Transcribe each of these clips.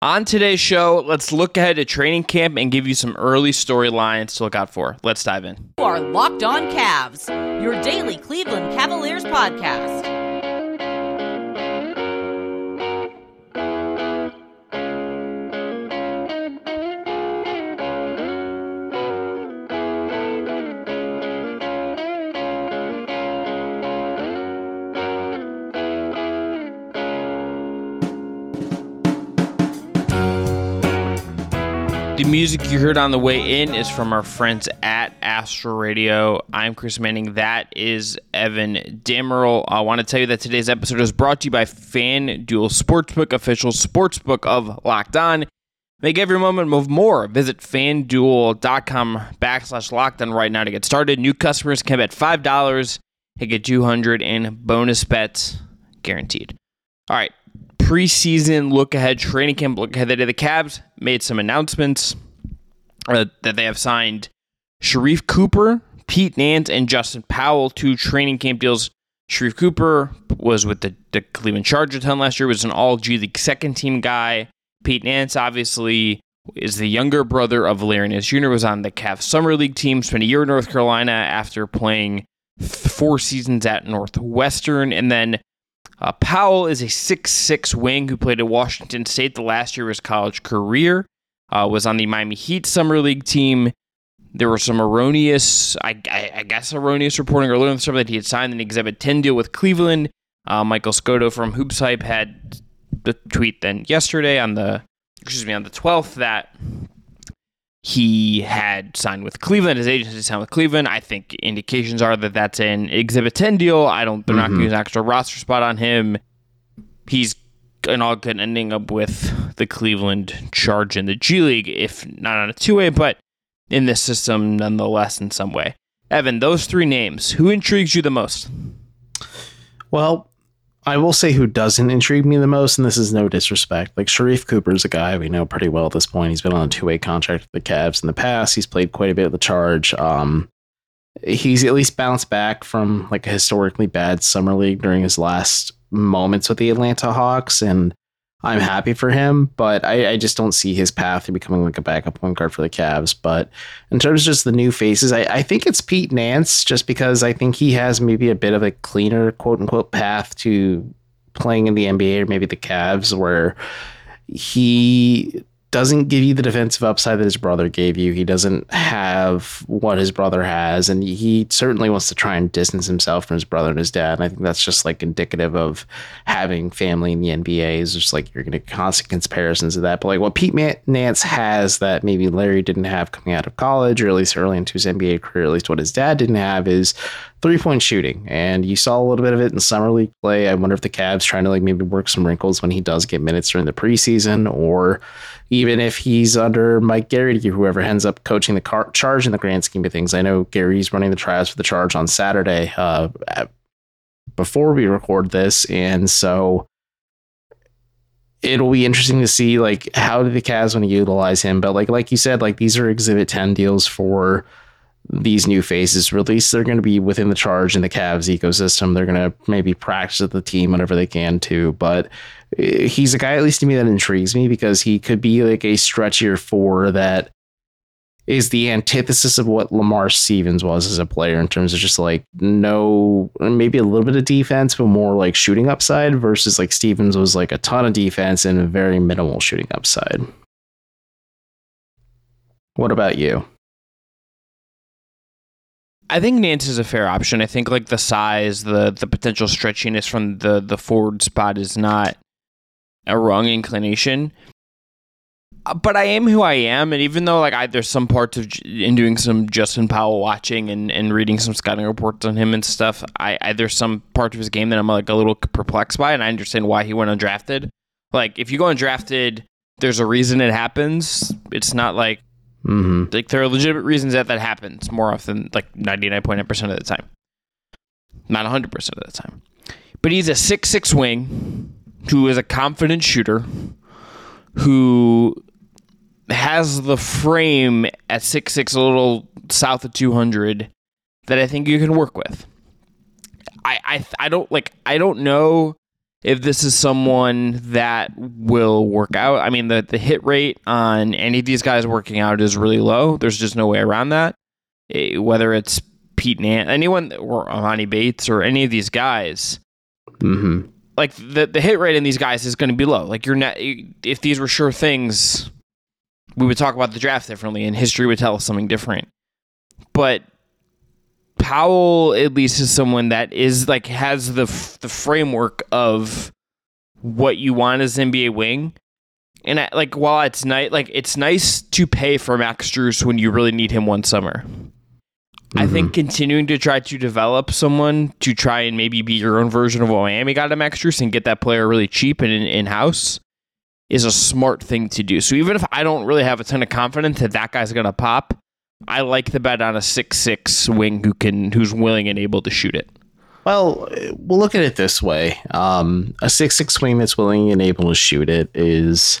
On today's show, let's look ahead to training camp and give you some early storylines to look out for. Let's dive in. You are Locked On Cavs, your daily Cleveland Cavaliers podcast. Music you heard on the way in is from our friends at Astral Radio. I'm Chris Manning. That is Evan Dammarell. I want to tell you that today's episode is brought to you by FanDuel Sportsbook, official sportsbook of Locked On. Make every moment move more. Visit fanduel.com backslash locked on right now to get started. New customers can bet $5 and get 200 in bonus bets guaranteed. All right, preseason look ahead, training camp look ahead. The Cavs made some announcements uh, that they have signed Sharife Cooper, Pete Nance, and Justin Powell to training camp deals. Sharife Cooper was with the, the Cleveland Chargers ton last year, was an all G League second team guy. Pete Nance obviously is the younger brother of Nance Jr., was on the Cavs Summer League team, spent a year in North Carolina after playing four seasons at Northwestern, and then uh, Powell is a six-six wing who played at Washington State the last year of his college career. Uh, was on the Miami Heat Summer League team. There were some erroneous, I, I, I guess, erroneous reporting earlier in the summer that he had signed an Exhibit 10 deal with Cleveland. Uh, Michael Scotto from Hoops Hype had the tweet then yesterday on the, excuse me, on the 12th that he had signed with Cleveland. His agency signed with Cleveland. I think indications are that that's an Exhibit 10 deal. I don't. They're mm-hmm. not going to use an extra roster spot on him. He's an all good ending up with the Cleveland Charge in the G League, if not on a two way, but in this system nonetheless in some way. Evan, those three names, who intrigues you the most? Well, I will say who doesn't intrigue me the most, and this is no disrespect. Like Sharife Cooper is a guy we know pretty well at this point. He's been on a two way contract with the Cavs in the past. He's played quite a bit of the charge. Um, he's at least bounced back from like a historically bad summer league during his last moments with the Atlanta Hawks, and I'm happy for him, but I, I, just don't see his path to becoming like a backup point guard for the Cavs. But in terms of just the new faces, I, I think it's Pete Nance, just because I think he has maybe a bit of a cleaner quote unquote path to playing in the NBA or maybe the Cavs, where he doesn't give you the defensive upside that his brother gave you. He doesn't have what his brother has, and he certainly wants to try and distance himself from his brother and his dad. And I think that's just like indicative of having family in the NBA. Is just like you're going to constant comparisons of that. But like what Pete Nance has that maybe Larry didn't have coming out of college, or at least early into his NBA career, at least what his dad didn't have, is three point shooting. And you saw a little bit of it in summer league play. I wonder if the Cavs trying to like maybe work some wrinkles when he does get minutes during the preseason, or even if he's under Mike Gerrity, whoever ends up coaching the car- charge in the grand scheme of things. I know Gary's running the trials for the charge on Saturday uh, before we record this. And so it'll be interesting to see like how do the Cavs want to utilize him. But like like you said, like these are exhibit 10 deals for these new faces. Release they're going to be within the charge in the Cavs ecosystem. They're going to maybe practice with the team whenever they can too. But eh, he's a guy, at least to me, that intrigues me because he could be like a stretchier four that is the antithesis of what Lamar Stevens was as a player in terms of just like no, maybe a little bit of defense, but more like shooting upside versus like Stevens was like a ton of defense and a very minimal shooting upside. What about you? I think Nance is a fair option. I think like the size, the the potential stretchiness from the the forward spot is not a wrong inclination. Uh, but I am who I am, and even though like I, there's some parts of in doing some Justin Powell watching and, and reading some scouting reports on him and stuff, I, I there's some part of his game that I'm like a little perplexed by, and I understand why he went undrafted. Like if you go undrafted, there's a reason it happens. It's not like Mm-hmm. Like there are legitimate reasons that that happens more often, like ninety nine point nine percent of the time, not hundred percent of the time. But he's a six six wing who is a confident shooter who has the frame at six six, a little south of two hundred, that I think you can work with. I I I don't like I don't know if this is someone that will work out. I mean, the, the hit rate on any of these guys working out is really low. There's just no way around that. Eh, whether it's Pete Nance, anyone, or Emoni Bates, or any of these guys, hmm like the, the hit rate in these guys is going to be low. Like you're not, if these were sure things, we would talk about the draft differently and history would tell us something different. But Powell at least is someone that is like has the f- the framework of what you want as an NBA wing. And I, like while it's nice like it's nice to pay for Max Strus when you really need him one summer. I think mm-hmm. continuing to try to develop someone to try and maybe be your own version of what Miami got at Max Strus and get that player really cheap and in, in house is a smart thing to do. So even if I don't really have a ton of confidence that that guy's going to pop, I like the bet on a six six wing who can who's willing and able to shoot it. Well, we'll look at it this way: um, a six six wing that's willing and able to shoot it is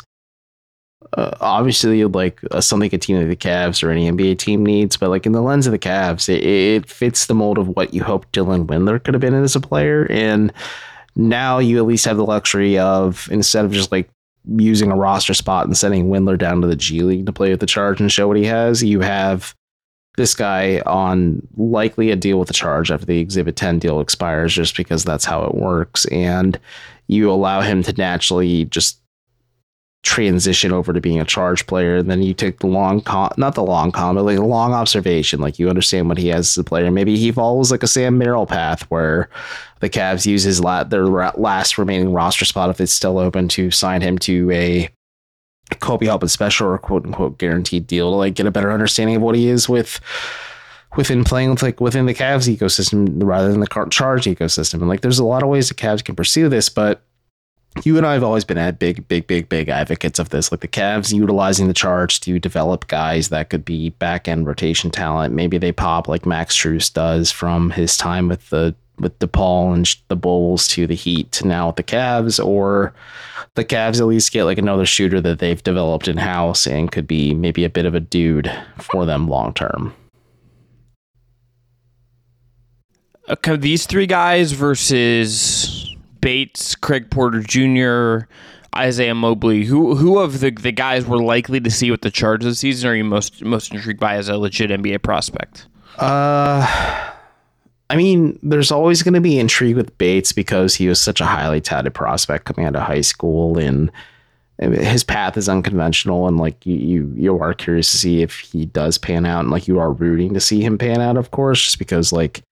uh, obviously like uh, something a team like the Cavs or any NBA team needs. But like in the lens of the Cavs, it, it fits the mold of what you hope Dylan Windler could have been as a player, and now you at least have the luxury of instead of just like using a roster spot and sending Windler down to the G League to play with the Charge and show what he has, you have this guy on likely a deal with the Charge after the Exhibit 10 deal expires, just because that's how it works. And you allow him to naturally just transition over to being a charge player and then you take the long con not the long con but like a long observation like you understand what he has as a player maybe he follows like a sam merrill path where the Cavs use his la- their last remaining roster spot if it's still open to sign him to a Koby Altman special or quote unquote guaranteed deal to like get a better understanding of what he is with within playing with like within the Cavs ecosystem rather than the charge ecosystem. And like there's a lot of ways the Cavs can pursue this, but you and I have always been at big, big, big, big advocates of this. Like the Cavs utilizing the charge to develop guys that could be back end rotation talent. Maybe they pop like Max Strus does from his time with the with DePaul and the Bulls to the Heat to now with the Cavs, or the Cavs at least get like another shooter that they've developed in house and could be maybe a bit of a dude for them long term. Okay, these three guys versus Bates, Craig Porter Jr., Isaiah Mobley. Who who of the, the guys we're likely to see with the Chargers this season are you most most intrigued by as a legit NBA prospect? Uh I mean, there's always going to be intrigue with Bates because he was such a highly touted prospect coming out of high school, and his path is unconventional. And like you, you are curious to see if he does pan out, and like you are rooting to see him pan out, of course, just because like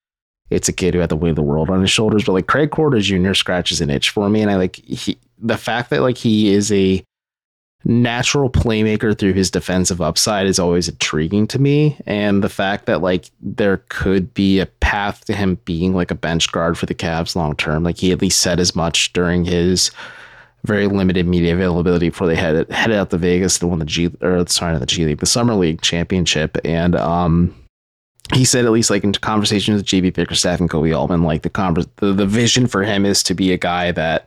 it's a kid who had the weight of the world on his shoulders. But like Craig Porter Jr. scratches an itch for me, and I like he the fact that like he is a natural playmaker through his defensive upside is always intriguing to me. And the fact that like there could be a path to him being like a bench guard for the Cavs long term, like he at least said as much during his very limited media availability before they headed headed out to Vegas to win the G or sorry not the G League, the Summer League championship. And um he said at least like in conversations with JB Bickerstaff and Koby Altman, like the, conver- the the vision for him is to be a guy that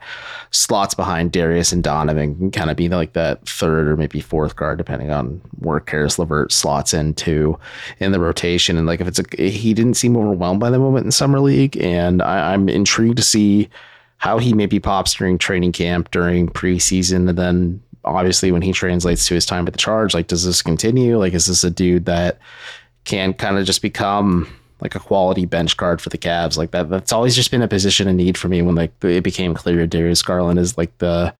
slots behind Darius and Donovan and kind of be like that third or maybe fourth guard, depending on where Caris LeVert slots into in the rotation. And like if it's a he didn't seem overwhelmed by the moment in summer league, and I, I'm intrigued to see how he maybe pops during training camp during preseason, and then obviously when he translates to his time at the charge, like does this continue? Like is this a dude that can kind of just become like a quality bench guard for the Cavs. Like that, that's always just been a position of need for me when like it became clear Darius Garland is like the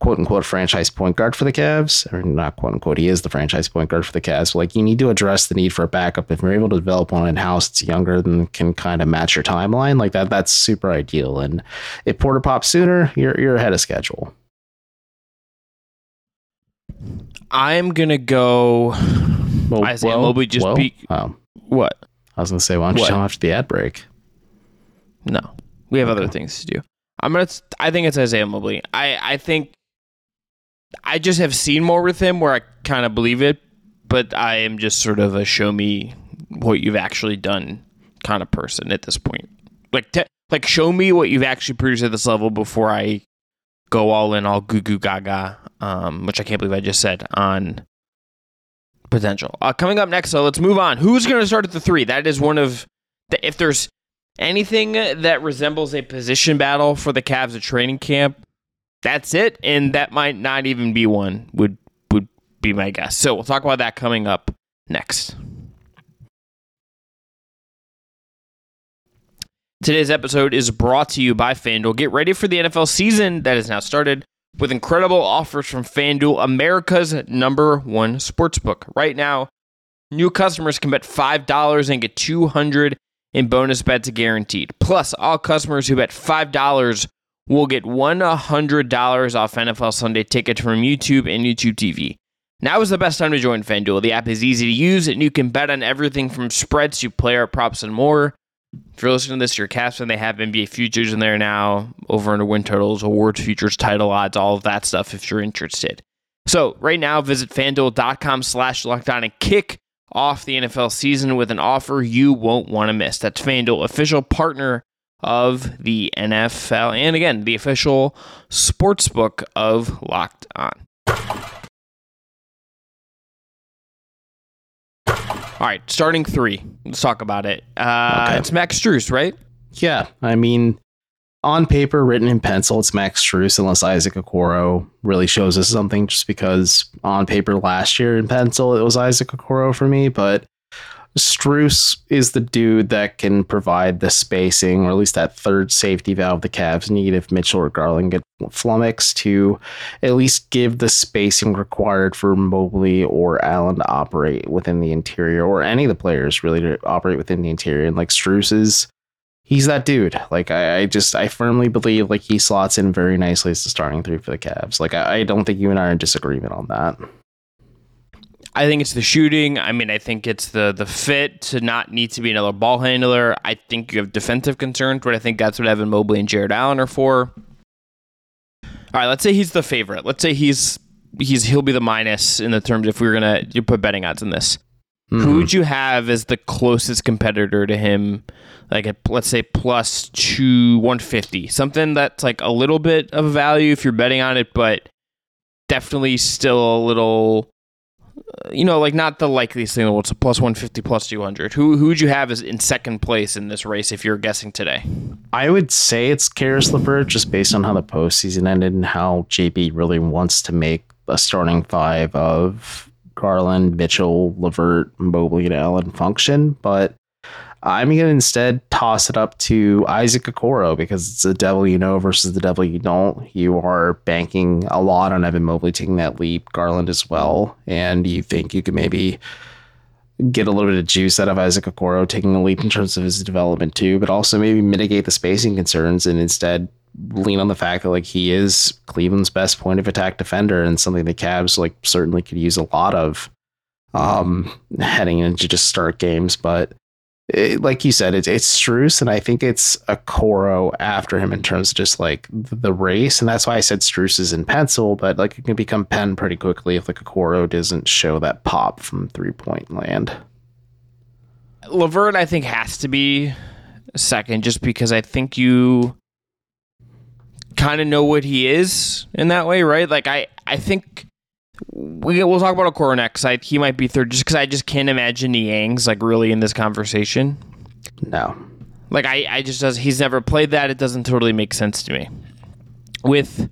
quote unquote franchise point guard for the Cavs, or not quote unquote, he is the franchise point guard for the Cavs. But like you need to address the need for a backup. If you're able to develop one in house, it's younger than can kind of match your timeline. Like that, that's super ideal. And if Porter pops sooner, you're you're ahead of schedule. I'm gonna go. Well, Isaiah well, Mobley just well, beat oh, um, what? I was gonna say, why don't you What? tell him after the ad break? No, we have other things to do. I'm gonna. I think it's Isaiah Mobley. I I think I just have seen more with him where I kind of believe it, but I am just sort of a show me what you've actually done kind of person at this point. Like te- like show me what you've actually produced at this level before I go all in, all goo goo gaga, um, which I can't believe I just said on potential. Uh, coming up next, so let's move on. Who's going to start at the three? That is one of the if there's anything that resembles a position battle for the Cavs at training camp, that's it, and that might not even be one. Would would be my guess. So we'll talk about that coming up next. Today's episode is brought to you by FanDuel. Get ready for the NFL season that has now started with incredible offers from FanDuel, America's number one sportsbook. Right now, new customers can bet $5 and get 200 in bonus bets guaranteed. Plus, all customers who bet $5 will get $100 off NFL Sunday tickets from YouTube and YouTube TV. Now is the best time to join FanDuel. The app is easy to use and you can bet on everything from spreads to player props and more. If you're listening to this, you're captain. They have NBA futures in there now, over under win totals, awards futures, title odds, all of that stuff if you're interested. So right now, visit fanduel.com slash lockdown and kick off the NFL season with an offer you won't want to miss. That's FanDuel, official partner of the NFL, and again, the official sportsbook of Locked On. All right, starting three. Let's talk about it. Uh, Okay. It's Max Strus, right? Yeah, I mean, on paper, written in pencil, it's Max Strus, unless Isaac Okoro really shows us something. Just because on paper last year in pencil, it was Isaac Okoro for me, but Strus is the dude that can provide the spacing, or at least that third safety valve the Cavs need if Mitchell or Garland get flummoxed to at least give the spacing required for Mobley or Allen to operate within the interior, or any of the players really to operate within the interior. And like Strus is he's that dude. Like I, I just I firmly believe like he slots in very nicely as the starting three for the Cavs. Like I, I don't think you and I are in disagreement on that. I think it's the shooting. I mean, I think it's the the fit to not need to be another ball handler. I think you have defensive concerns, but I think that's what Evan Mobley and Jarrett Allen are for. All right, let's say he's the favorite. Let's say he's he's he'll be the minus in the terms if we are gonna you put betting odds on this. Mhm. Who would you have as the closest competitor to him? Like a, let's say plus two one fifty, something that's like a little bit of value if you're betting on it, but definitely still a little you know, like not the likeliest thing. It's a plus one fifty, plus two hundred. Who who would you have as in second place in this race if you're guessing today? I would say it's Caris LeVert just based on how the postseason ended and how JB really wants to make a starting five of Garland, Mitchell, Levert, Mobley, and Allen function. But I'm going to instead toss it up to Isaac Okoro because it's the devil you know versus the devil you don't. You are banking a lot on Evan Mobley taking that leap, Garland as well. And you think you could maybe get a little bit of juice out of Isaac Okoro taking a leap in terms of his development too, but also maybe mitigate the spacing concerns and instead lean on the fact that like he is Cleveland's best point of attack defender and something the Cavs like certainly could use a lot of um heading into just start games. But it, like you said, it's it's Strus, and I think it's Okoro after him in terms of just like the, race, and that's why I said Strus is in pencil, but like it can become pen pretty quickly if like Okoro doesn't show that pop from three point land. LeVert, I think, has to be second just because I think you kind of know what he is in that way, right? Like I, I think we we'll talk about Okoro next. I, he might be third just because I just can't imagine Niang's like really in this conversation. No. Like I, I just does he's never played that. It doesn't totally make sense to me. With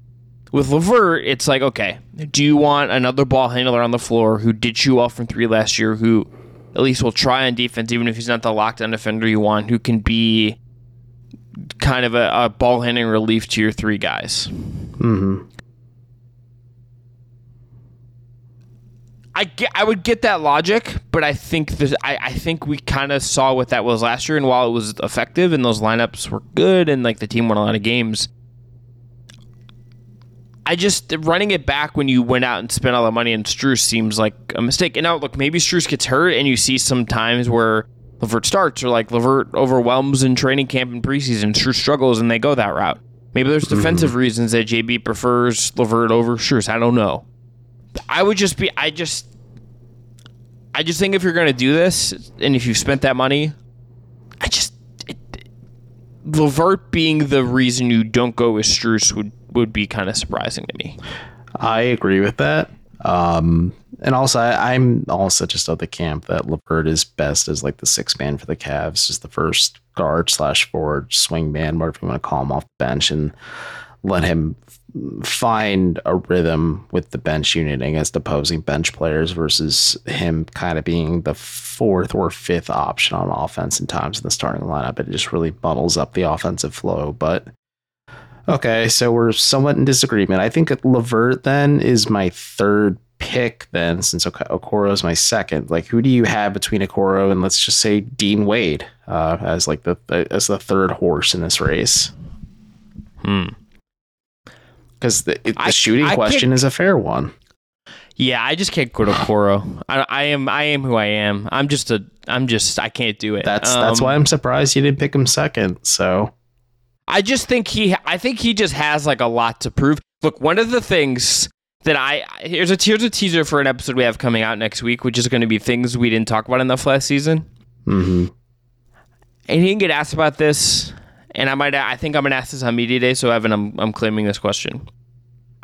with Levert, it's like okay, do you want another ball handler on the floor who did shoot well from three last year, who at least will try on defense, even if he's not the lockdown defender you want, who can be kind of a, a ball handling relief to your three guys. hmm I get, I would get that logic, but I think I, I think we kind of saw what that was last year, and while it was effective and those lineups were good, and like the team won a lot of games, I just running it back when you went out and spent all the money on Strus seems like a mistake. And now look, maybe Strus gets hurt, and you see some times where Levert starts or like Levert overwhelms in training camp and preseason, Strus struggles, and they go that route. Maybe there's defensive mm-hmm. reasons that JB prefers Levert over Strus. I don't know. I would just be. I just. I just think if you're to do this, and if you've spent that money, I just. It, Levert being the reason you don't go with Strus would would be kind of surprising to me. I agree with that. Um, and also, I, I'm also just of the camp that LeVert is best as like the six man for the Cavs, just the first guard slash forward swing man, whatever you want to call him off the bench, and let him find a rhythm with the bench unit against opposing bench players versus him kind of being the fourth or fifth option on offense in times in the starting lineup. It just really muddles up the offensive flow. But okay, so we're somewhat in disagreement. I think LeVert then is my third pick then since Okoro is my second. Like, who do you have between Okoro and let's just say Dean Wade uh, as like the as the third horse in this race? Hmm. Because the, the I, shooting I question is a fair one. Yeah, I just can't go to Okoro. I, I, am I am who I am. I'm just a I'm just I can't do it. That's um, that's why I'm surprised you didn't pick him second. So I just think he I think he just has like a lot to prove. Look, one of the things that I here's a here's a teaser for an episode we have coming out next week, which is going to be things we didn't talk about enough last season. Mm-hmm. And he didn't get asked about this, and I might I think I'm gonna ask this on media day. So Evan, I'm I'm claiming this question.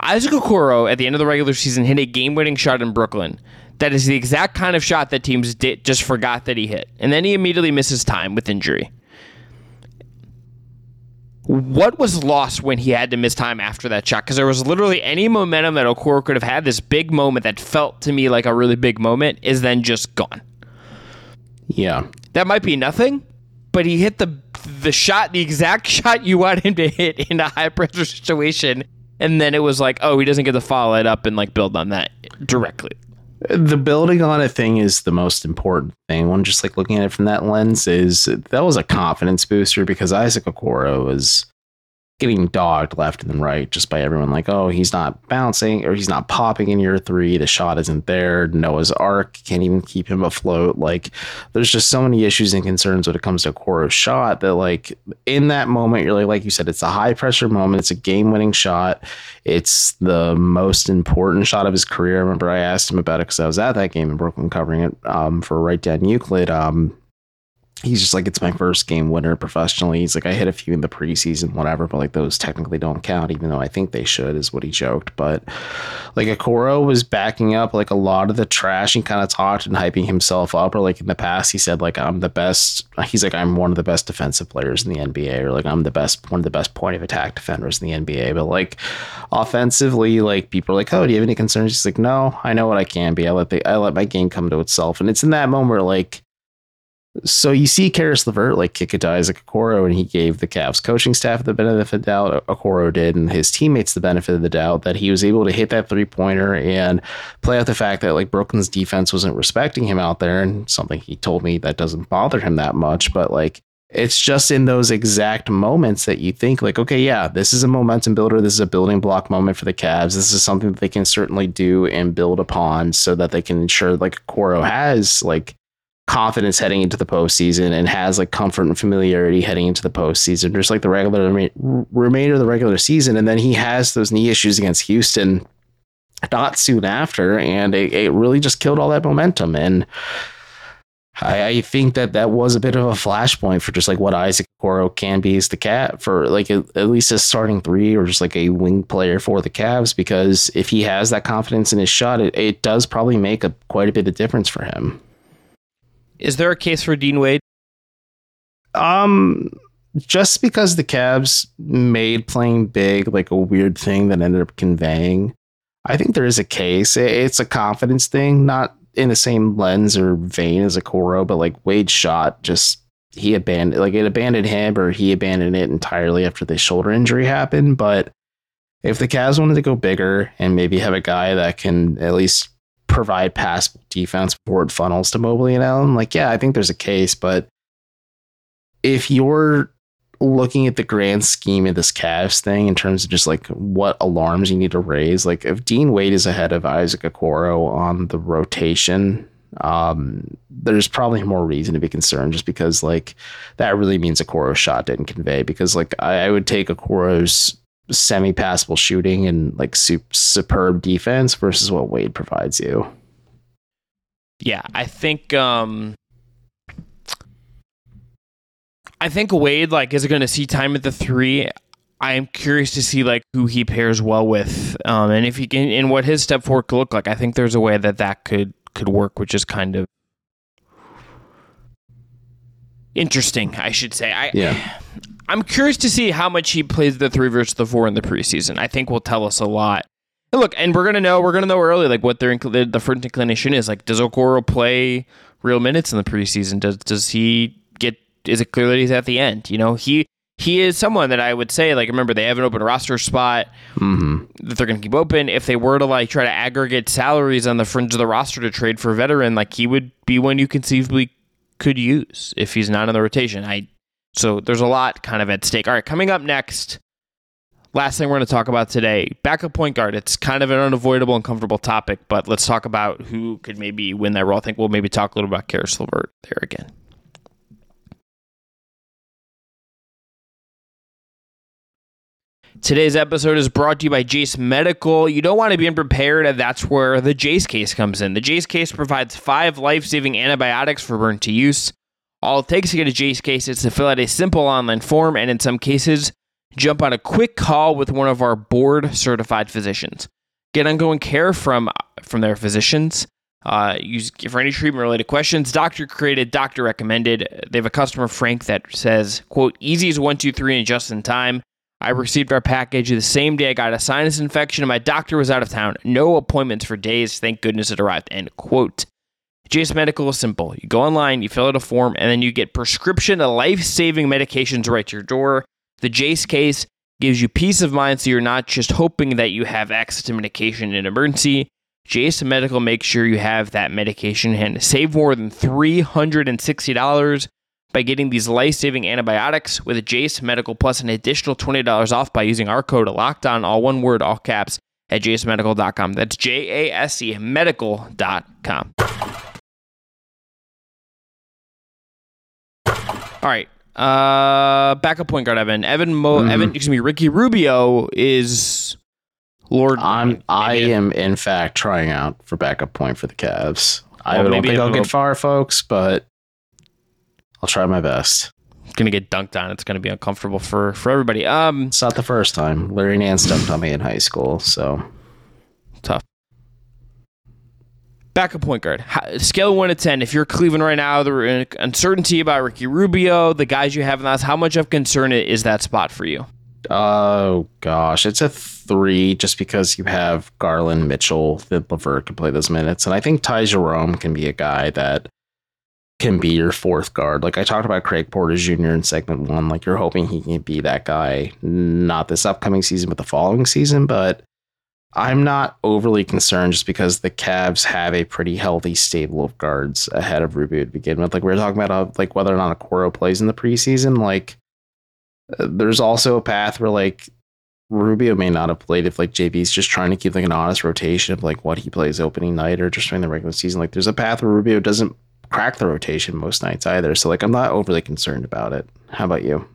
Isaac Okoro at the end of the regular season hit a game-winning shot in Brooklyn. That is the exact kind of shot that teams did, just forgot that he hit, and then he immediately misses time with injury what was lost when he had to miss time after that shot? Because there was literally any momentum that Okoro could have had. This big moment that felt to me like a really big moment is then just gone. Yeah, that might be nothing, but he hit the the shot, the exact shot you want him to hit in a high pressure situation, and then it was like, oh, he doesn't get to follow it up and like build on that directly. The building on a thing is the most important thing. One just like looking at it from that lens is that was a confidence booster because Isaac Okoro was getting dogged left and right just by everyone like oh he's not bouncing or he's not popping in year three. The shot isn't there. Noah's arc can't even keep him afloat. Like there's just so many issues and concerns when it comes to Okoro's shot that like in that moment you're like like you said it's a high pressure moment. It's a game winning shot. It's the most important shot of his career. I remember i asked him about it because i was at that game in brooklyn covering it um, for right down euclid um, he's just like it's my first game winner professionally. He's like I hit a few in the preseason, whatever, but like those technically don't count, even though I think they should, is what he joked. But like Okoro was backing up like a lot of the trash and kind of talked and hyping himself up. Or like in the past, he said like I'm the best. He's like I'm one of the best defensive players in the NBA, or like I'm the best one of the best point of attack defenders in the NBA. But like offensively, like people are like, oh, do you have any concerns? He's like, no, I know what I can be. I let the I let my game come to itself, and it's in that moment where like so you see Caris LeVert like kick it to Isaac Okoro, and he gave the Cavs coaching staff the benefit of the doubt. Okoro did, and his teammates the benefit of the doubt that he was able to hit that three pointer and play out the fact that like Brooklyn's defense wasn't respecting him out there, and something he told me that doesn't bother him that much, but like it's just in those exact moments that you think like okay yeah this is a momentum builder this is a building block moment for the Cavs this is something that they can certainly do and build upon so that they can ensure like Okoro has like confidence heading into the postseason and has like comfort and familiarity heading into the postseason, just like the regular remainder of the regular season. And then he has those knee issues against Houston not soon after, and it, it really just killed all that momentum. And I, I, think that that was a bit of a flashpoint for just like what Isaac Okoro can be as the cat for like a, at least a starting three or just like a wing player for the Cavs. Because if he has that confidence in his shot, it, it does probably make a quite a bit of difference for him. Is there a case for Dean Wade? Um, just because the Cavs made playing big like a weird thing that ended up conveying, I think there is a case. It's a confidence thing, not in the same lens or vein as Okoro, but like Wade's shot just he abandoned like it abandoned him or he abandoned it entirely after the shoulder injury happened. But if the Cavs wanted to go bigger and maybe have a guy that can at least provide pass defense board funnels to Mobley and Allen. Like, yeah, I think there's a case, but if you're looking at the grand scheme of this Cavs thing in terms of just like what alarms you need to raise, like if Dean Wade is ahead of Isaac Okoro on the rotation, um, there's probably more reason to be concerned just because like that really means Okoro's shot didn't convey because like I, I would take Okoro's semi passable shooting and like superb defense versus what Wade provides you. Yeah, I think um I think Wade like is going to see time at the 3. I am curious to see like who he pairs well with, um, and if he can, and what his step forward could look like. I think there's a way that that could could work, which is kind of interesting, I should say. I Yeah. I'm curious to see how much he plays the three versus the four in the preseason. I think will tell us a lot. And look, and we're gonna know we're gonna know early like what their incl- the first inclination is. Like, does Okoro play real minutes in the preseason? Does does he get? Is it clear that he's at the end? You know, he he is someone that I would say like remember they have an open roster spot hmm that they're gonna keep open. If they were to like try to aggregate salaries on the fringe of the roster to trade for a veteran, like he would be one you conceivably could use if he's not in the rotation. I so there's a lot kind of at stake. All right, coming up next, last thing we're going to talk about today, backup point guard. It's kind of an unavoidable and comfortable topic, but let's talk about who could maybe win that role. I think we'll maybe talk a little about Caris LeVert there again. Today's episode is brought to you by Jase Medical. You don't want to be unprepared, and that's where the Jase case comes in. The Jase case provides five life saving antibiotics for burn to use. All it takes to get a Jase case is to fill out a simple online form, and in some cases, jump on a quick call with one of our board certified physicians. Get ongoing care from from their physicians. Uh, use for any treatment related questions. Doctor created, doctor recommended. They have a customer Frank that says, "quote Easy as one, two, three, and just in time." I received our package the same day I got a sinus infection and my doctor was out of town. No appointments for days. Thank goodness it arrived. End quote. Jase Medical is simple. You go online, you fill out a form, and then you get prescription and life saving medications right to your door. The Jase case gives you peace of mind so you're not just hoping that you have access to medication in an emergency. Jase Medical makes sure you have that medication in hand. Save more than $360 by getting these life-saving antibiotics with Jase Medical plus an additional $20 off by using our code locked on all one word all caps at jasemedical.com. That's J A S E medical.com. All right. Uh backup point guard Evan. Evan Mo Mhm. Evan excuse me, Ricky Rubio is Lord I'm I am in fact trying out for backup point for the Cavs. I don't maybe think I'll get far, folks, but I'll try my best. gonna get dunked on. It's gonna be uncomfortable for for everybody. Um It's not the first time. Larry Nance dumped on me in high school, so tough. Backup point guard. Scale one to ten. If you're Cleveland right now, the uncertainty about Ricky Rubio, the guys you have in the house, how much of concern is that spot for you? oh gosh, it's a three just because you have Garland, Mitchell, that Levert can play those minutes, and I think Ty Jerome can be a guy that can be your fourth guard. Like I talked about Craig Porter Jr. in segment one. Like you're hoping he can be that guy, not this upcoming season, but the following season. But I'm not overly concerned just because the Cavs have a pretty healthy stable of guards ahead of Rubio to begin with. Like we were talking about, uh, like whether or not Okoro plays in the preseason. Like uh, there's also a path where like Rubio may not have played if like JB's just trying to keep like an honest rotation of like what he plays opening night or just during the regular season. Like there's a path where Rubio doesn't crack the rotation most nights either. So like I'm not overly concerned about it. How about you?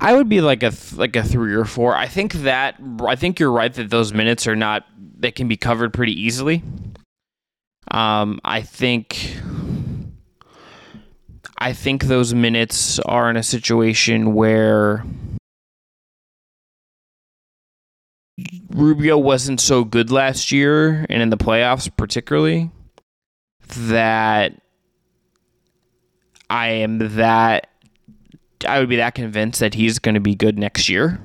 I would be like a th- like a three or four. I think that I think you're right that those minutes are not they can be covered pretty easily. Um, I think I think those minutes are in a situation where Rubio wasn't so good last year and in the playoffs particularly that I am that I would be that convinced that he's going to be good next year.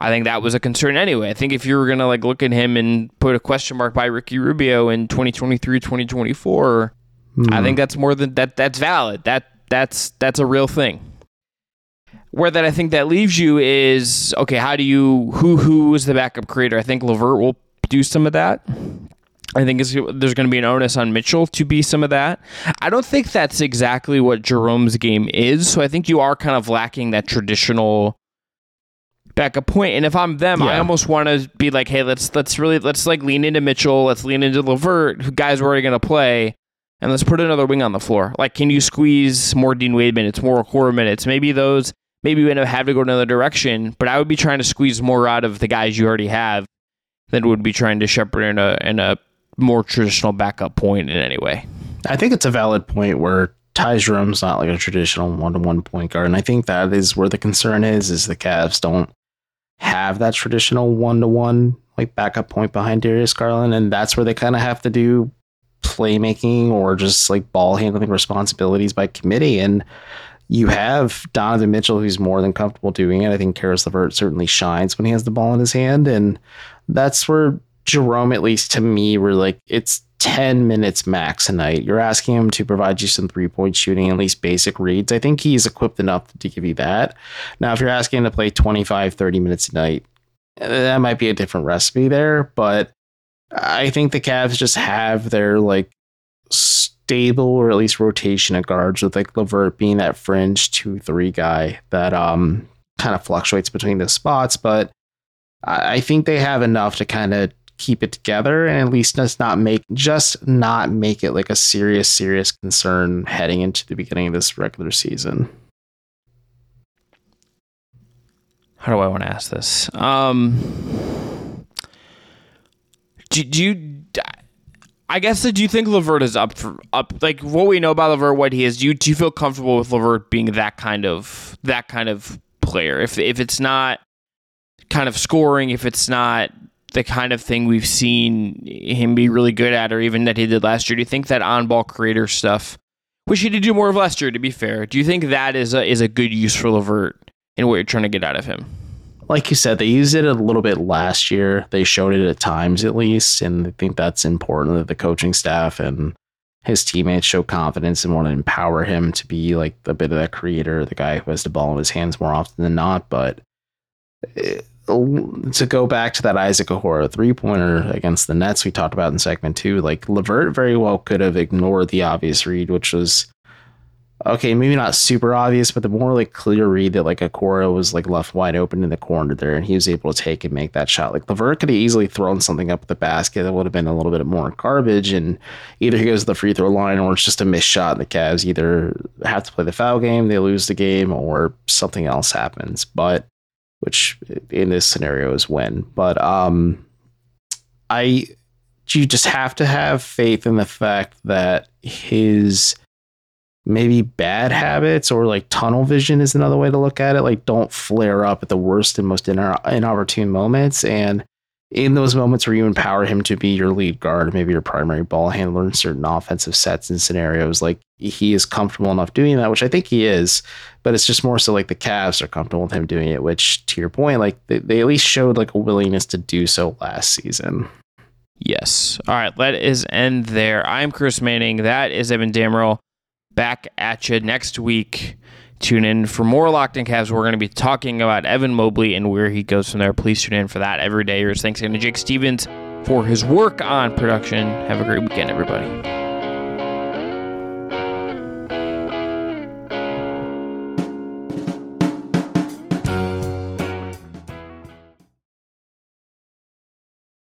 I think that was a concern anyway. I think if you were going to like look at him and put a question mark by Ricky Rubio in 2023, 2024, I hmm. think that's more than that that's valid. That that's that's a real thing. Where that I think that leaves you is okay, how do you who who is the backup creator? I think Levert will do some of that. I think it's, there's going to be an onus on Mitchell to be some of that. I don't think that's exactly what Jerome's game is. So I think you are kind of lacking that traditional backup point. And if I'm them, I almost want to be like, hey, let's let's really let's like lean into Mitchell, let's lean into Levert, who guys are already going to play, and let's put another wing on the floor. Like, can you squeeze more Dean Wade minutes, more core minutes? Maybe those. Maybe we end up having to go another direction, but I would be trying to squeeze more out of the guys you already have than would be trying to shepherd in a in a more traditional backup point in any way. I think it's a valid point where Ty Jerome's not like a traditional one to one point guard. And I think that is where the concern is, is the Cavs don't have that traditional one to one like backup point behind Darius Garland, and that's where they kind of have to do playmaking or just like ball handling responsibilities by committee. And you have Donovan Mitchell, who's more than comfortable doing it. I think Caris LeVert certainly shines when he has the ball in his hand, and that's where Jerome, at least to me, were like it's 10 minutes max a night. You're asking him to provide you some three point shooting, at least basic reads. I think he's equipped enough to give you that. Now, if you're asking him to play 25, 30 minutes a night, that might be a different recipe there. But I think the Cavs just have their like stable or at least rotation of guards with like LeVert being that fringe two, three guy that um kind of fluctuates between the spots. But I think they have enough to kind of keep it together and at least just not make just not make it like a serious serious concern heading into the beginning of this regular season how do i want to ask this um do, do you I guess do you think LeVert is up for up like what we know about LeVert what he is? Do you do you feel comfortable with LeVert being that kind of that kind of player? If if it's not kind of scoring, if it's not the kind of thing we've seen him be really good at, or even that he did last year? Do you think that on ball creator stuff, which he did do more of last year, to be fair, do you think that is a, is a good use for LeVert in what you're trying to get out of him? Like you said, they used it a little bit last year. They showed it at times at least, and I think that's important that the coaching staff and his teammates show confidence and want to empower him to be like a bit of that creator, the guy who has the ball in his hands more often than not. But it, to go back to that Isaac Okoro three pointer against the Nets we talked about in segment two, like LeVert very well could have ignored the obvious read, which was okay, maybe not super obvious, but the more like clear read that like Okoro was like left wide open in the corner there, and he was able to take and make that shot. Like LeVert could have easily thrown something up the basket that would have been a little bit more garbage, and either he goes to the free throw line or it's just a missed shot. And the Cavs either have to play the foul game, they lose the game, or something else happens. But which in this scenario is when. But um, I you just have to have faith in the fact that his maybe bad habits or like tunnel vision is another way to look at it. Like don't flare up at the worst and most inopportune moments and in those moments where you empower him to be your lead guard, maybe your primary ball handler in certain offensive sets and scenarios, like he is comfortable enough doing that, which I think he is. But it's just more so like the Cavs are comfortable with him doing it, which to your point, like they, they at least showed like a willingness to do so last season. Yes. All right. Let us end there. I'm Chris Manning. That is Evan Dammarell. Back at you next week. Tune in for more Locked On Cavs. We're going to be talking about Evan Mobley and where he goes from there. Please tune in for that every day. Thanks again to Jake Stephens for his work on production. Have a great weekend, everybody.